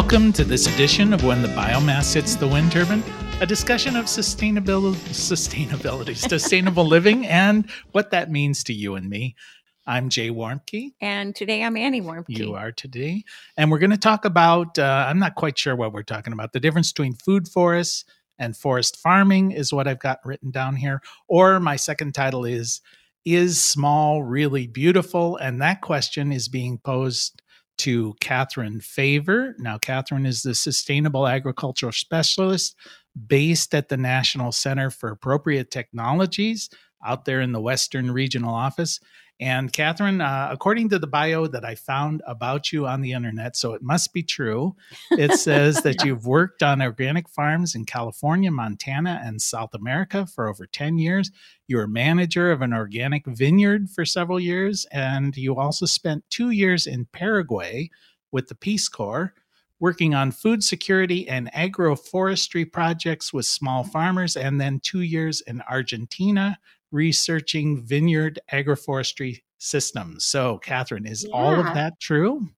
Welcome to this edition of When the Biomass Hits the Wind Turbine, a discussion of sustainability, sustainability, sustainable living, and what that means to you and me. I'm Jay Warmke. And today I'm Annie Warmke. You are today. And we're going to talk about, uh, I'm not quite sure what we're talking about. The difference between food forests and forest farming is what I've got written down here. Or my second title is, Is Small Really Beautiful? And that question is being posed to Catherine Favor. Now, Catherine is the Sustainable Agricultural Specialist based at the National Center for Appropriate Technologies out there in the Western Regional Office. And Catherine, uh, according to the bio that I found about you on the internet, so it must be true, it says that you've worked on organic farms in California, Montana, and South America for over 10 years. You were manager of an organic vineyard for several years, and you also spent two years in Paraguay with the Peace Corps. Working on food security and agroforestry projects with small farmers, and then two years in Argentina researching vineyard agroforestry systems. So, Catherine, is yeah. all of that true?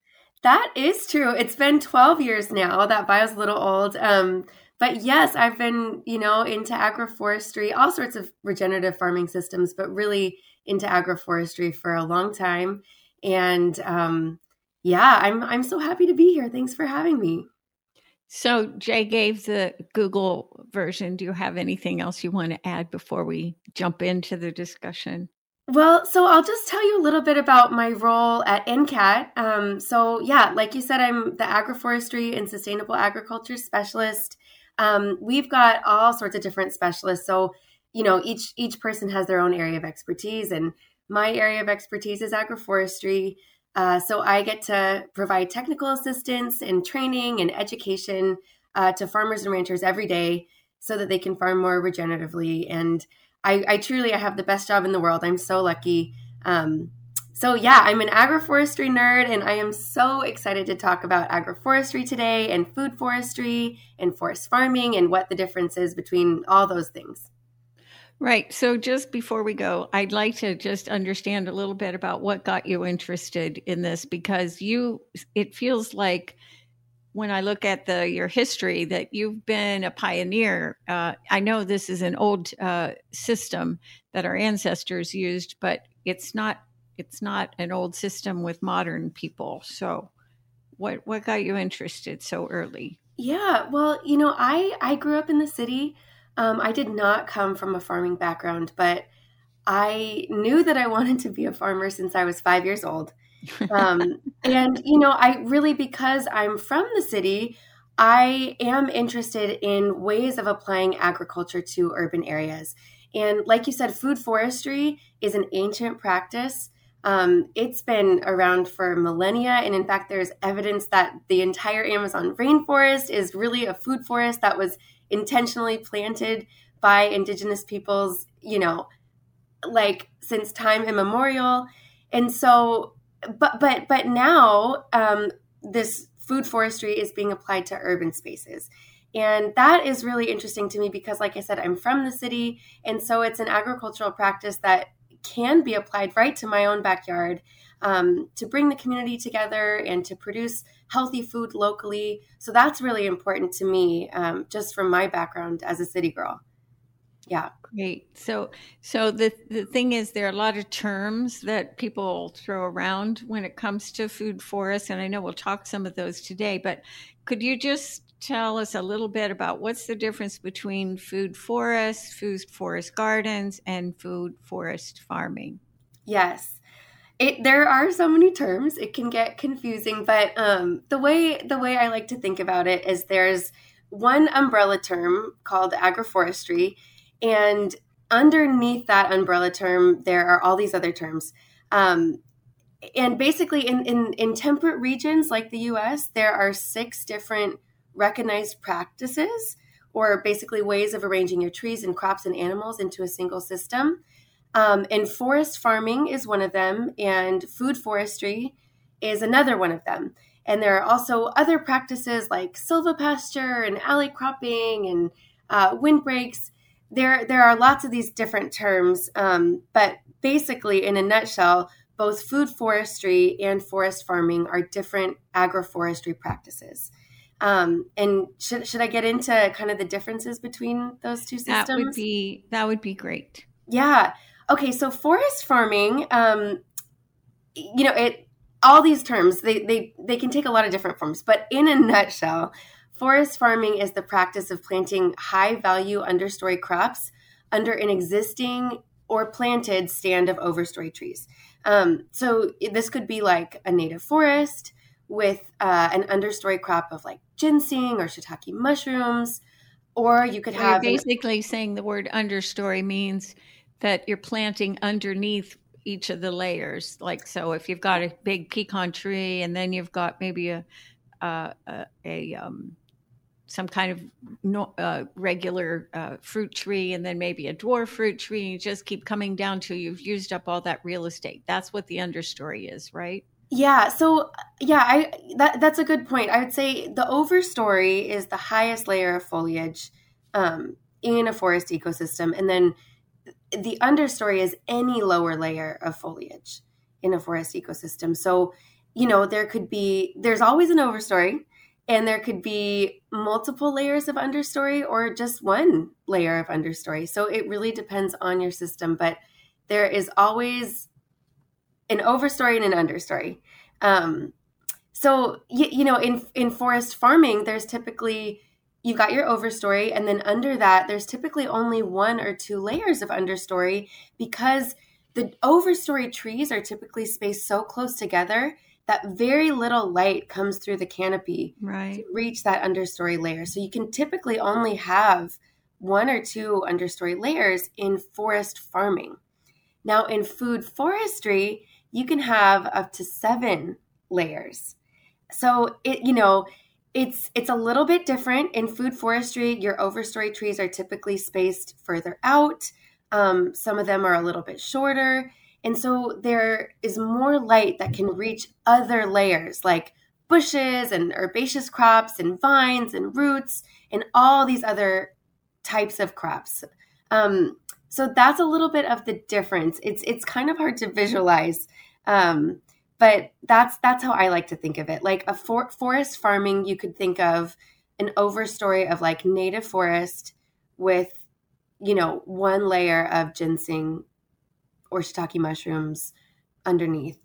That is true. It's been 12 years now. That bio's a little old. Um, but yes, I've been, you know, into agroforestry, all sorts of regenerative farming systems, but really into agroforestry for a long time. And um, yeah, I'm I'm so happy to be here. Thanks for having me. So Jay gave the Google version. Do you have anything else you want to add before we jump into the discussion? Well, so I'll just tell you a little bit about my role at NCAT. Um, so, yeah, like you said, I'm the agroforestry and sustainable agriculture specialist. Um, we've got all sorts of different specialists. So, you know, each each person has their own area of expertise, and my area of expertise is agroforestry. Uh, so I get to provide technical assistance and training and education uh, to farmers and ranchers every day so that they can farm more regeneratively. And I, I truly I have the best job in the world. I'm so lucky. Um, so yeah, I'm an agroforestry nerd, and I am so excited to talk about agroforestry today and food forestry and forest farming and what the difference is between all those things. Right. So, just before we go, I'd like to just understand a little bit about what got you interested in this because you, it feels like when I look at the your history that you've been a pioneer. Uh, I know this is an old uh, system that our ancestors used, but it's not it's not an old system with modern people. So, what what got you interested so early? Yeah, well, you know, I I grew up in the city. Um, I did not come from a farming background, but I knew that I wanted to be a farmer since I was five years old. Um, and, you know, I really, because I'm from the city, I am interested in ways of applying agriculture to urban areas. And like you said, food forestry is an ancient practice. Um, it's been around for millennia. And in fact, there's evidence that the entire Amazon rainforest is really a food forest that was intentionally planted by indigenous peoples, you know, like since time immemorial. And so, but but but now um, this food forestry is being applied to urban spaces. And that is really interesting to me because, like I said, I'm from the city. And so it's an agricultural practice that can be applied right to my own backyard um, to bring the community together and to produce healthy food locally. So that's really important to me, um, just from my background as a city girl. Yeah. Great. So, so the the thing is, there are a lot of terms that people throw around when it comes to food forests, and I know we'll talk some of those today. But could you just tell us a little bit about what's the difference between food forests, food forest gardens, and food forest farming? Yes it there are so many terms it can get confusing but um, the way the way i like to think about it is there's one umbrella term called agroforestry and underneath that umbrella term there are all these other terms. Um, and basically in, in in temperate regions like the us there are six different recognized practices or basically ways of arranging your trees and crops and animals into a single system um, and forest farming is one of them, and food forestry is another one of them. And there are also other practices like silvopasture and alley cropping and uh, windbreaks. There, there are lots of these different terms, um, but basically, in a nutshell, both food forestry and forest farming are different agroforestry practices. Um, and should should I get into kind of the differences between those two systems? That would be that would be great. Yeah. Okay. So forest farming, um, you know, it all these terms they they they can take a lot of different forms, but in a nutshell, forest farming is the practice of planting high value understory crops under an existing or planted stand of overstory trees. Um, so this could be like a native forest with uh, an understory crop of like ginseng or shiitake mushrooms, or you could have. You're basically an, saying the word understory means that you're planting underneath each of the layers. Like so, if you've got a big pecan tree, and then you've got maybe a a, a um, some kind of no, uh, regular uh, fruit tree and then maybe a dwarf fruit tree and you just keep coming down to you've used up all that real estate that's what the understory is right yeah. So yeah, I that that's a good point. I would say the overstory is the highest layer of foliage um, in a forest ecosystem, and then the understory is any lower layer of foliage in a forest ecosystem. So you know there could be there's always an overstory, and there could be multiple layers of understory or just one layer of understory. So it really depends on your system, but there is always an overstory and an understory. Um, so you, you know, in in forest farming, there's typically you've got your overstory, and then under that, there's typically only one or two layers of understory because the overstory trees are typically spaced so close together that very little light comes through the canopy right. to reach that understory layer. So you can typically only have one or two understory layers in forest farming. Now, in food forestry, you can have up to seven layers. So it, you know, it's it's a little bit different in food forestry. Your overstory trees are typically spaced further out. Um, some of them are a little bit shorter, and so there is more light that can reach other layers like bushes and herbaceous crops and vines and roots and all these other types of crops. Um, so that's a little bit of the difference. It's it's kind of hard to visualize, um, but that's that's how I like to think of it. Like a for- forest farming, you could think of an overstory of like native forest with, you know, one layer of ginseng or shiitake mushrooms underneath,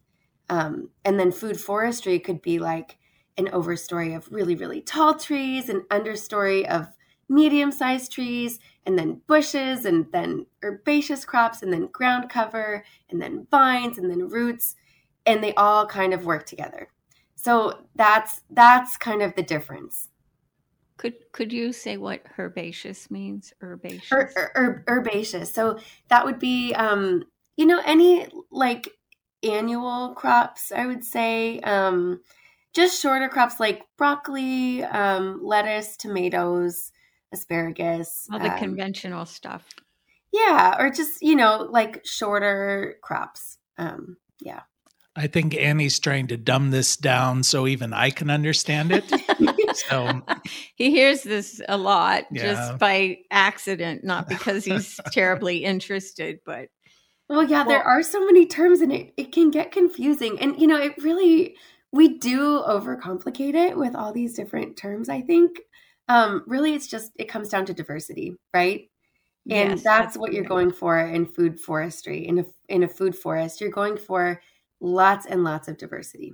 um, and then food forestry could be like an overstory of really really tall trees, an understory of medium sized trees, and then bushes, and then herbaceous crops, and then ground cover, and then vines, and then roots, and they all kind of work together. So that's that's kind of the difference. Could could you say what herbaceous means? Herbaceous. Her, her, herbaceous. So that would be, um, you know, any like annual crops. I would say. Um, just shorter crops like broccoli, um, lettuce, tomatoes, asparagus. All the um, conventional stuff. Yeah, or just, you know, like shorter crops. Um, yeah. I think Annie's trying to dumb this down so even I can understand it. so he hears this a lot Yeah. just by accident, not because he's terribly interested, but Well, yeah, there are so many terms and it, it can get confusing. And, you know, it really, we do overcomplicate it with all these different terms, I think. Um, really, it's just, it comes down to diversity, right? And yes, that's, what you're going for in food forestry. In a, in a food forest, you're going for lots and lots of diversity.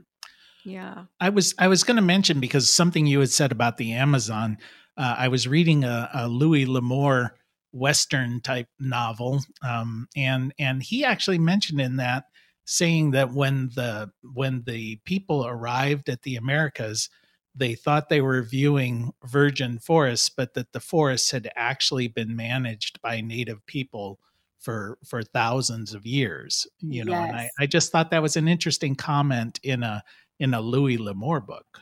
Yeah. I was I was going to mention because something you had said about the Amazon. Uh, I was reading a, a Louis L'Amour Western type novel, um, and and he actually mentioned in that saying that when the when the people arrived at the Americas, they thought they were viewing virgin forests, but that the forests had actually been managed by native people for for thousands of years. You know, and I, I just thought that was an interesting comment in a in a Louis L'Amour book.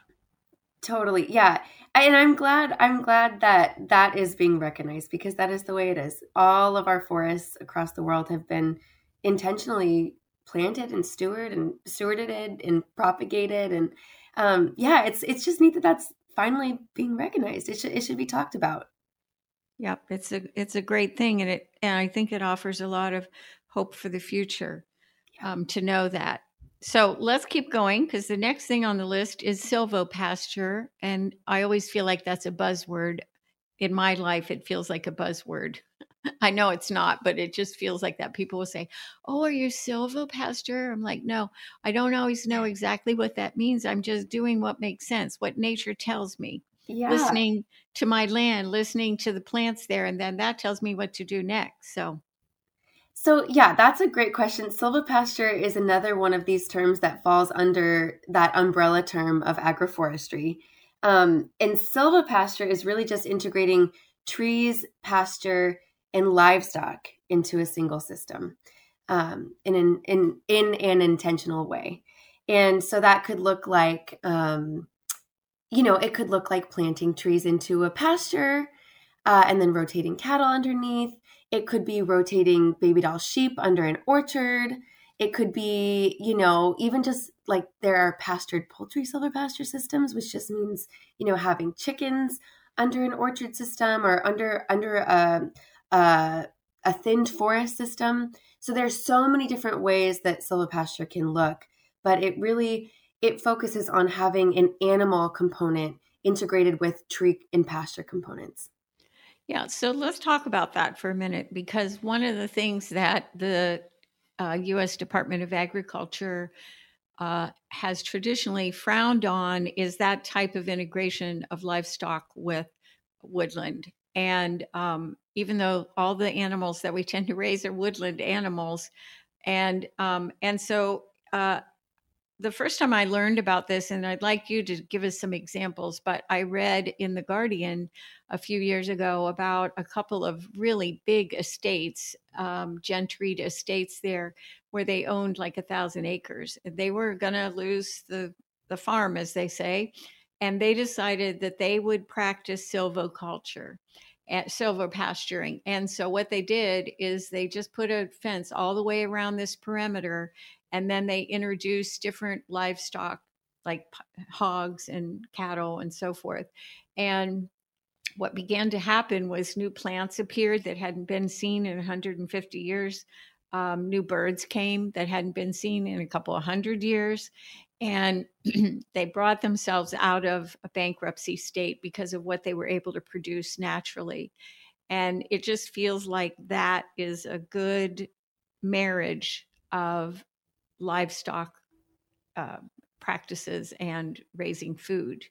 Totally. Yeah. And I'm glad I'm glad that that is being recognized because that is the way it is. All of our forests across the world have been intentionally planted and stewarded and stewarded and propagated and um yeah, it's it's just neat that that's finally being recognized. It should it should be talked about. Yep. It's a it's a great thing and it and I think it offers a lot of hope for the future. Um, to know that So let's keep going because the next thing on the list is silvopasture. And I always feel like that's a buzzword. In my life, it feels like a buzzword. I know it's not, but it just feels like that. People will say, Oh, are you silvopasture? I'm like, No, I don't always know exactly what that means. I'm just doing what makes sense, what nature tells me. Yeah. Listening to my land, listening to the plants there, and then that tells me what to do next. So so, yeah, that's a great question. Silvopasture is another one of these terms that falls under that umbrella term of agroforestry. Um, and silvopasture is really just integrating trees, pasture, and livestock into a single system um, in, an, in, in an intentional way. And so that could look like, um, you know, it could look like planting trees into a pasture uh, and then rotating cattle underneath. It could be rotating baby doll sheep under an orchard. It could be, you know, even just like there are pastured poultry silvopasture systems, which just means, you know, having chickens under an orchard system or under under a a, a thinned forest system. So there's so many different ways that silvopasture can look, but it really it focuses on having an animal component integrated with tree and pasture components. Yeah, so let's talk about that for a minute because one of the things that the uh, U.S. Department of Agriculture uh, has traditionally frowned on is that type of integration of livestock with woodland. And um, even though all the animals that we tend to raise are woodland animals, and um, and so uh, the first time I learned about this, and I'd like you to give us some examples, but I read in The Guardian a few years ago about a couple of really big estates, um, gentried estates there, where they owned like a thousand acres. They were going to lose the, the farm, as they say, and they decided that they would practice silvoculture and silvopasturing. And so what they did is they just put a fence all the way around this perimeter and then they introduced different livestock like hogs and cattle and so forth. And what began to happen was new plants appeared that hadn't been seen in 150 years. Um, new birds came that hadn't been seen in a couple of hundred years and they brought themselves out of a bankruptcy state because of what they were able to produce naturally. And it just feels like that is a good marriage of livestock uh, practices and raising food.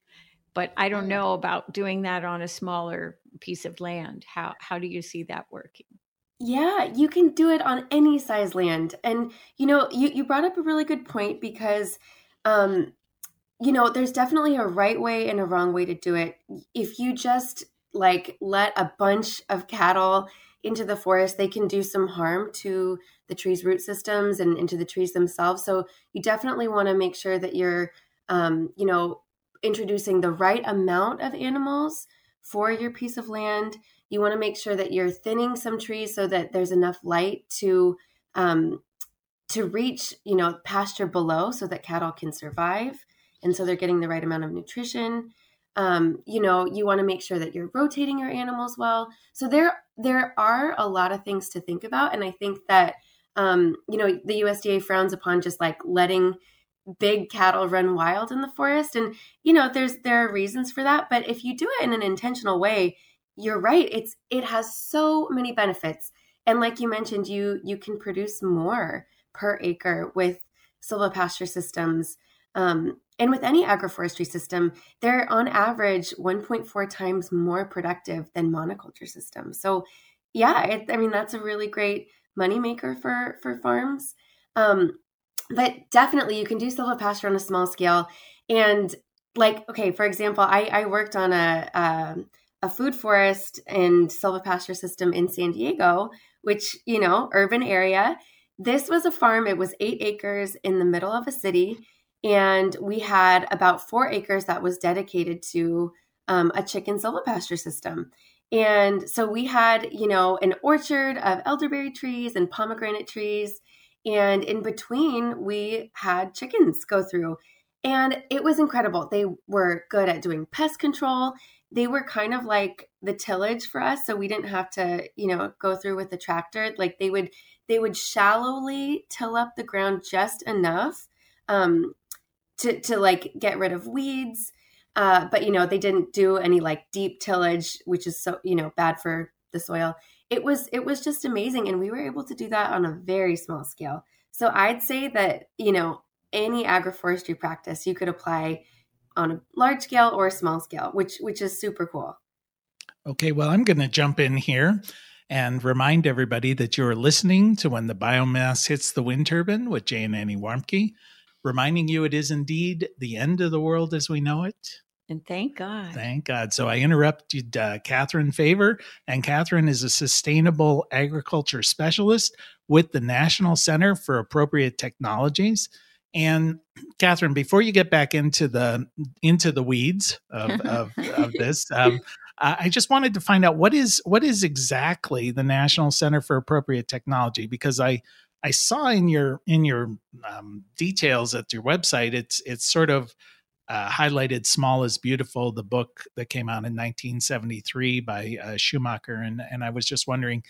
But I don't know about doing that on a smaller piece of land. How how do you see that working? Yeah, you can do it on any size land. And you know, you, you brought up a really good point because um, you know, there's definitely a right way and a wrong way to do it. If you just like let a bunch of cattle into the forest, they can do some harm to the tree's root systems and into the trees themselves. So you definitely want to make sure that you're, um, you know, introducing the right amount of animals for your piece of land. You want to make sure that you're thinning some trees so that there's enough light to um, to reach, you know, pasture below so that cattle can survive, and so they're getting the right amount of nutrition um, you know you want to make sure that you're rotating your animals well. So there there are a lot of things to think about and i think that um, you know the usda frowns upon just like letting big cattle run wild in the forest and you know there's there are reasons for that but if you do it in an intentional way you're right it's it has so many benefits. And like you mentioned you you can produce more per acre with silvopasture systems um, and with any agroforestry system, they're on average 1.4 times more productive than monoculture systems. So, yeah, it, I mean that's a really great moneymaker for for farms. Um, but definitely, you can do silvopasture on a small scale. And like, okay, for example, I, I worked on a, a a food forest and silvopasture system in San Diego, which you know, urban area. This was a farm. It was eight acres in the middle of a city and we had about four acres that was dedicated to um, a chicken silvopasture system. And so we had, you know, an orchard of elderberry trees and pomegranate trees. And in between, we had chickens go through. And it was incredible. They were good at doing pest control. They were kind of like the tillage for us. So we didn't have to, you know, go through with the tractor. Like they would, they would shallowly till up the ground just enough um, to to like get rid of weeds. Uh, but you know they didn't do any like deep tillage, which is so you know bad for the soil. It was it was just amazing, and we were able to do that on a very small scale. So I'd say that you know any agroforestry practice you could apply on a large scale or a small scale, which which is super cool. Okay, well, I'm going to jump in here and remind everybody that you're listening to When the Biomass Hits the Wind Turbine with Jay and Annie Warmke, reminding you it is indeed the end of the world as we know it. And thank God. Thank God. So I interrupted uh, Catherine Favor, and Catherine is a sustainable agriculture specialist with the National Center for Appropriate Technologies. And Catherine, before you get back into the into the weeds of of, of this, um, I just wanted to find out what is what is exactly the National Center for Appropriate Technology because I I saw in your in your um, details at your website it's it's sort of uh, highlighted "Small is Beautiful," the book that came out in 1973 by uh, Schumacher, and and I was just wondering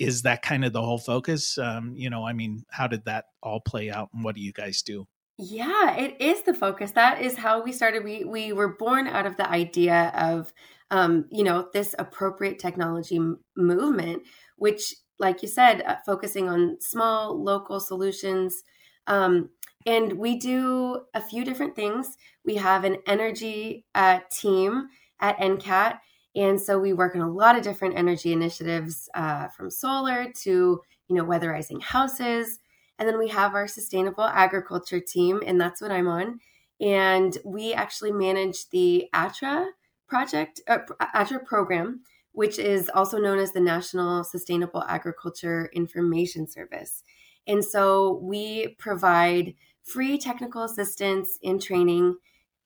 is that kind of the whole focus? Um, you know, I mean, how did that all play out, and what do you guys do? Yeah, it is the focus. That is how we started. We we were born out of the idea of, um, you know, this appropriate technology m- movement, which, like you said, uh, focusing on small local solutions. Um, and we do a few different things. We have an energy uh, team at NCAT and so we work on a lot of different energy initiatives uh, from solar to, you know, weatherizing houses. And then we have our sustainable agriculture team, and that's what I'm on. And we actually manage the ATTRA project, uh, ATTRA program, which is also known as the National Sustainable Agriculture Information Service. And so we provide free technical assistance in training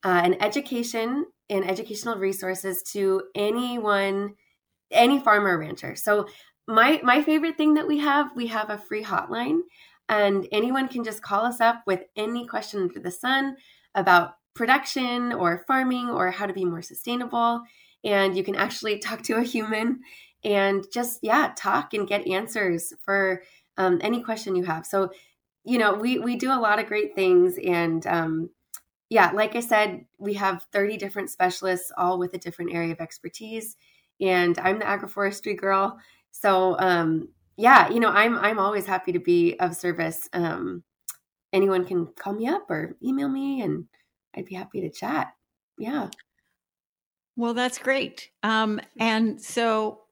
uh, and education and educational resources to anyone, any farmer or rancher. So my my favorite thing that we have, we have a free hotline, and anyone can just call us up with any question under the sun about production or farming or how to be more sustainable. And you can actually talk to a human and just yeah talk and get answers for um, any question you have. So you know we we do a lot of great things and um, yeah, like I said, we have 30 different specialists, all with a different area of expertise. And I'm the agroforestry girl. So um, yeah, you know, I'm I'm always happy to be of service. Um, anyone can call me up or email me and I'd be happy to chat. Yeah. Well, that's great. Um, and so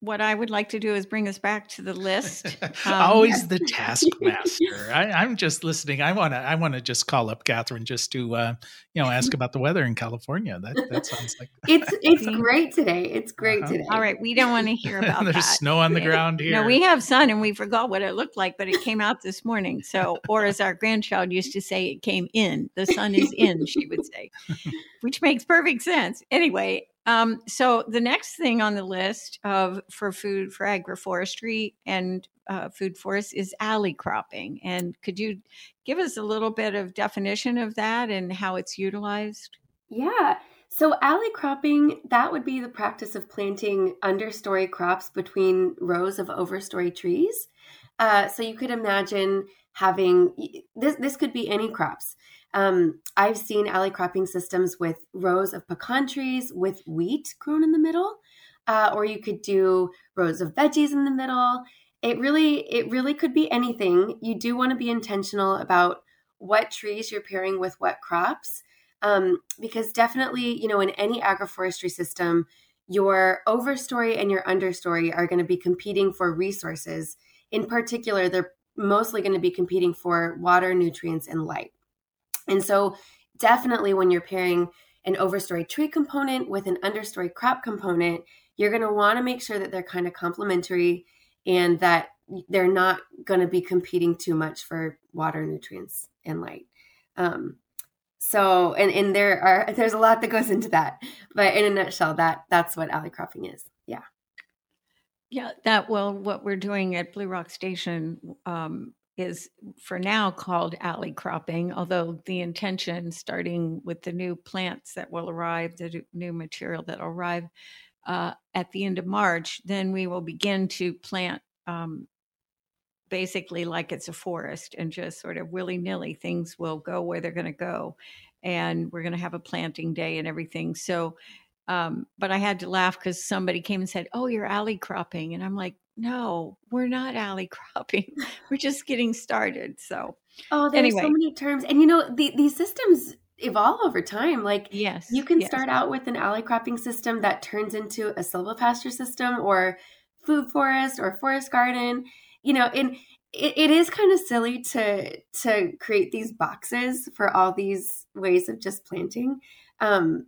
what I would like to do is bring us back to the list. Um, Always the taskmaster. I, am just listening. I want to. I want to just call up Catherine just to, uh, you know, ask about the weather in California. That that sounds like it's it's great today. It's great uh-huh. today. All right, we don't want to hear about There's that. snow on the ground here. No, we have sun, and we forgot what it looked like, but it came out this morning. So, or as our grandchild used to say, it came in. The sun is in. She would say, which makes perfect sense. Anyway, um, so the next thing on the list of for food for agroforestry and uh, food forests is alley cropping. And could you give us a little bit of definition of that and how it's utilized? Yeah. So alley cropping, that would be the practice of planting understory crops between rows of overstory trees. Uh, so you could imagine having this. This could be any crops. Um, I've seen alley cropping systems with rows of pecan trees with wheat grown in the middle, uh, or you could do rows of veggies in the middle. It really, it really could be anything. You do want to be intentional about what trees you're pairing with what crops, um, because definitely, you know, in any agroforestry system, your overstory and your understory are going to be competing for resources. In particular, they're mostly going to be competing for water, nutrients, and light. And so, definitely when you're pairing an overstory tree component with an understory crop component, you're going to want to make sure that they're kind of complementary and that they're not going to be competing too much for water, nutrients, and light. Um, so, and and there are there's a lot that goes into that, but in a nutshell, that that's what alley cropping is. Yeah. Yeah, that well, what we're doing at Blue Rock Station um, is for now called alley cropping, although the intention, starting with the new plants that will arrive, the new material that will arrive uh, at the end of March, then we will begin to plant um, basically like it's a forest and just sort of willy nilly things will go where they're going to go. And we're going to have a planting day and everything. So, um, but I had to laugh because somebody came and said, Oh, you're alley cropping. And I'm like, No, we're not alley cropping. we're just getting started. So, oh, there's anyway. so many terms. And you know, the, these systems evolve over time. Like, yes, you can yes. start out with an alley cropping system that turns into a silvopasture system or food forest or forest garden you know, and it, it is kind of silly to to create these boxes for all these ways of just planting. Um,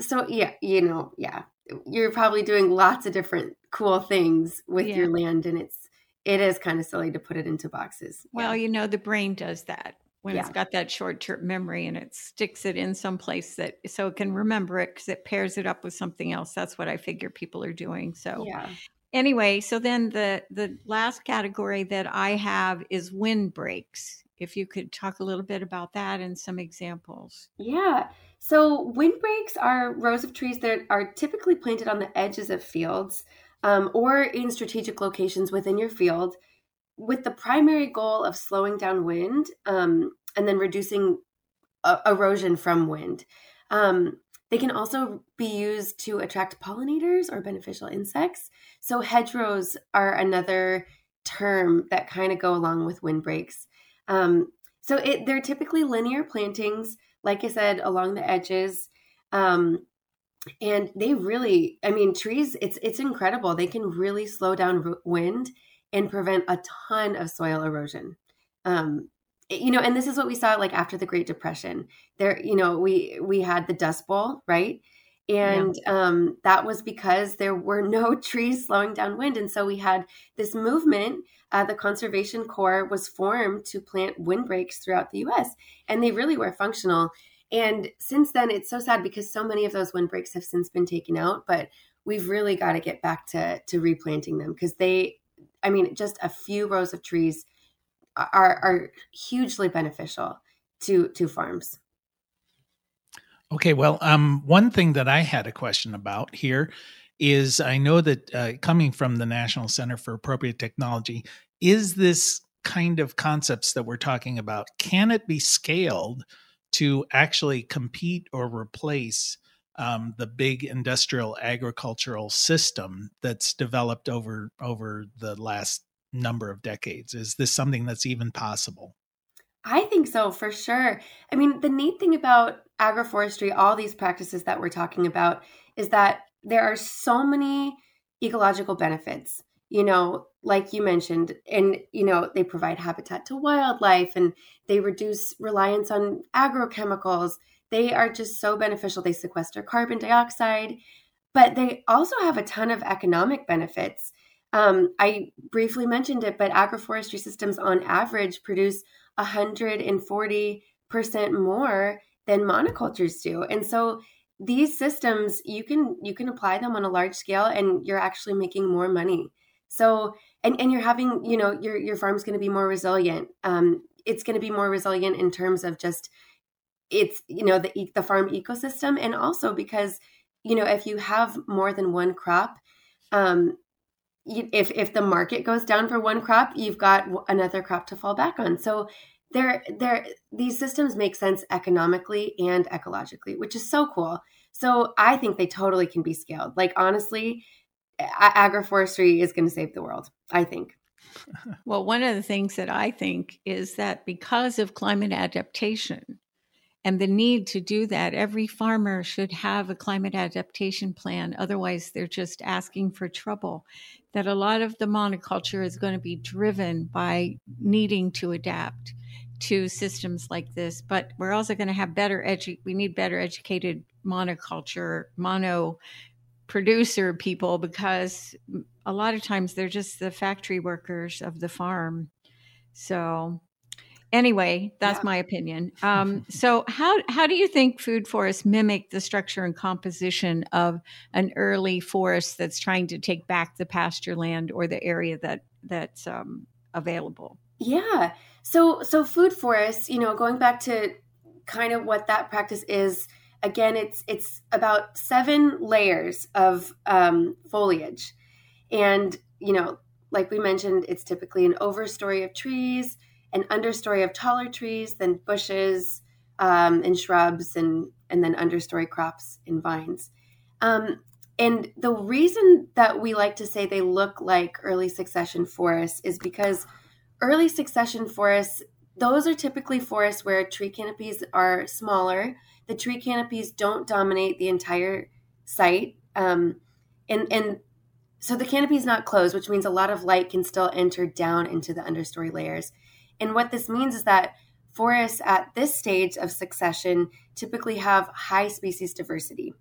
so yeah, you know, yeah, you're probably doing lots of different cool things with yeah. your land, and it's it is kind of silly to put it into boxes. Well, yeah. you know, the brain does that when yeah. it's got that short term memory and it sticks it in some place that so it can remember it because it pairs it up with something else. That's what I figure people are doing. So yeah anyway, so then the the last category that I have is windbreaks. If you could talk a little bit about that and some examples. Yeah. So windbreaks are rows of trees that are typically planted on the edges of fields um, or in strategic locations within your field with the primary goal of slowing down wind um, and then reducing uh, erosion from wind. Um, they can also be used to attract pollinators or beneficial insects. So, hedgerows are another term that kind of go along with windbreaks. Um, so, it, they're typically linear plantings, like I said, along the edges. Um, and they really, I mean, trees, it's, it's incredible. They can really slow down wind and prevent a ton of soil erosion. Um, you know and this is what we saw like after the great depression there you know we we had the dust bowl right and yeah. um, that was because there were no trees slowing down wind and so we had this movement uh, the conservation corps was formed to plant windbreaks throughout the us and they really were functional and since then it's so sad because so many of those windbreaks have since been taken out but we've really got to get back to to replanting them because they i mean just a few rows of trees are are hugely beneficial to to farms. Okay, well, um, one thing that I had a question about here is I know that uh, coming from the National Center for Appropriate Technology, is this kind of concepts that we're talking about, can it be scaled to actually compete or replace um, the big industrial agricultural system that's developed over over the last number of decades? Is this something that's even possible? I think so, for sure. I mean, the neat thing about agroforestry, all these practices that we're talking about, is that there are so many ecological benefits. You know, like you mentioned, and you know, they provide habitat to wildlife and they reduce reliance on agrochemicals. They are just so beneficial. They sequester carbon dioxide, but they also have a ton of economic benefits. Um, I briefly mentioned it, but agroforestry systems on average produce 140% more than monocultures do. And so these systems you can you can apply them on a large scale and you're actually making more money. So and, and you're having, you know, your your farm's going to be more resilient. Um, it's going to be more resilient in terms of just it's you know the the farm ecosystem and also because you know if you have more than one crop um, if if the market goes down for one crop, you've got another crop to fall back on. So there there these systems make sense economically and ecologically, which is so cool. So I think they totally can be scaled. Like honestly, agroforestry is going to save the world. I think. Well, one of the things that I think is that because of climate adaptation, and the need to do that. Every farmer should have a climate adaptation plan. Otherwise, they're just asking for trouble. That a lot of the monoculture is going to be driven by needing to adapt to systems like this. But we're also going to have better edu- we need better educated monoculture, mono producer people because a lot of times they're just the factory workers of the farm. So Anyway, that's yeah. my opinion. Um, so, how how do you think food forests mimic the structure and composition of an early forest that's trying to take back the pasture land or the area that that's um, available? Yeah. So, so food forests, you know, going back to kind of what that practice is. Again, it's it's about seven layers of um, foliage, and you know like we mentioned, it's typically an overstory of trees, an understory of taller trees, then bushes um, and shrubs, and and then understory crops and vines. Um, and the reason that we like to say they look like early succession forests is because early succession forests, those are typically forests where tree canopies are smaller. The tree canopies don't dominate the entire site. Um, and, and so the canopy is not closed, which means a lot of light can still enter down into the understory layers. And what this means is that forests at this stage of succession typically have high species diversity.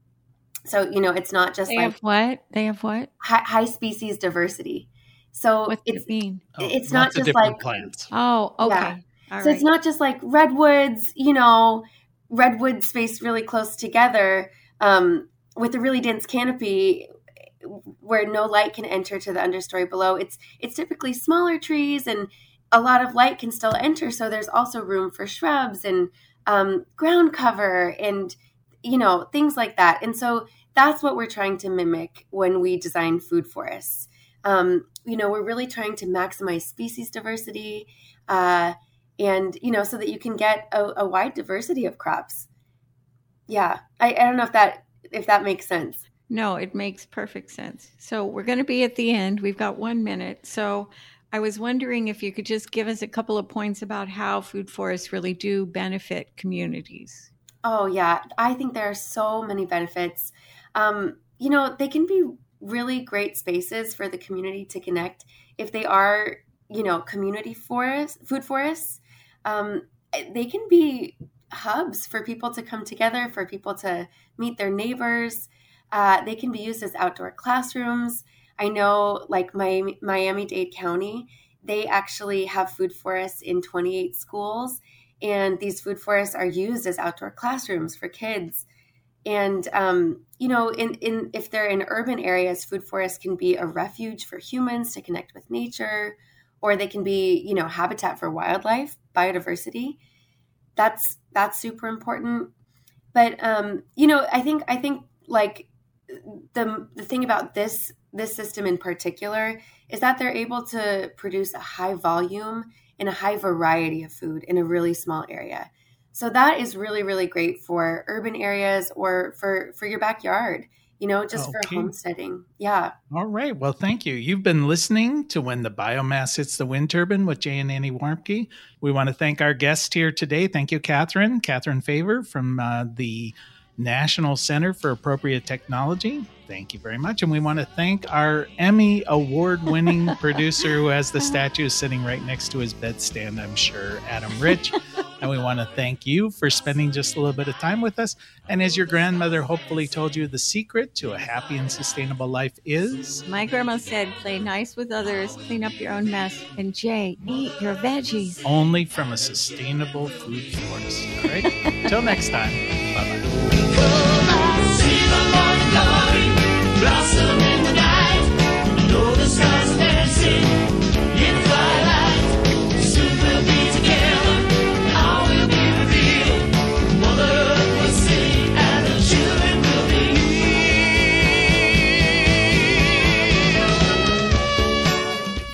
So, you know, it's not just they like have what? They have what? high, high species diversity. So What's it's it mean? Oh, It's not lots just different like- plants. Oh, okay. Yeah. So right. it's not just like redwoods, you know, redwoods spaced really close together um, with a really dense canopy where no light can enter to the understory below. It's it's typically smaller trees and a lot of light can still enter. So there's also room for shrubs and um, ground cover and you know things like that. And so that's what we're trying to mimic when we design food forests. Um, you know, we're really trying to maximize species diversity. Uh, and you know so that you can get a, a wide diversity of crops yeah I, I don't know if that if that makes sense No, it makes perfect sense. So we're going to be at the end. We've got one minute. So I was wondering if you could just give us a couple of points about how food forests really do benefit communities. oh yeah i think there are so many benefits um, you know they can be really great spaces for the community to connect if they are you know community forests food forests. Um, they can be hubs for people to come together for people to meet their neighbors. Uh, they can be used as outdoor classrooms. I know like my miami-dade county they actually have food forests in 28 schools and these food forests are used as outdoor classrooms for kids and um, you know in, in if they're in urban areas food forests can be a refuge for humans to connect with nature or they can be you know habitat for wildlife biodiversity. That's that's super important. But um, you know i think i think like the the thing about this this system in particular is that they're able to produce a high volume and a high variety of food in a really small area so that is really really great for urban areas or for for your backyard you know just Okay. for homesteading yeah All right. Well, thank you. You've been listening to When the Biomass Hits the Wind Turbine with Jay and Annie Warmke. We want to thank our guest here today. Thank you, Catherine. Catherine Favor from uh, the National Center for Appropriate Technology. Thank you very much. And we want to thank our Emmy award winning producer who has the statue sitting right next to his bedstand, I'm sure, Adam Rich. And we want to thank you for spending just a little bit of time with us. And as your grandmother hopefully told you, the secret to a happy and sustainable life is. My grandma said, play nice with others, clean up your own mess, and Jay, eat your veggies. only from a sustainable food source. All right. Till next time. Bye bye.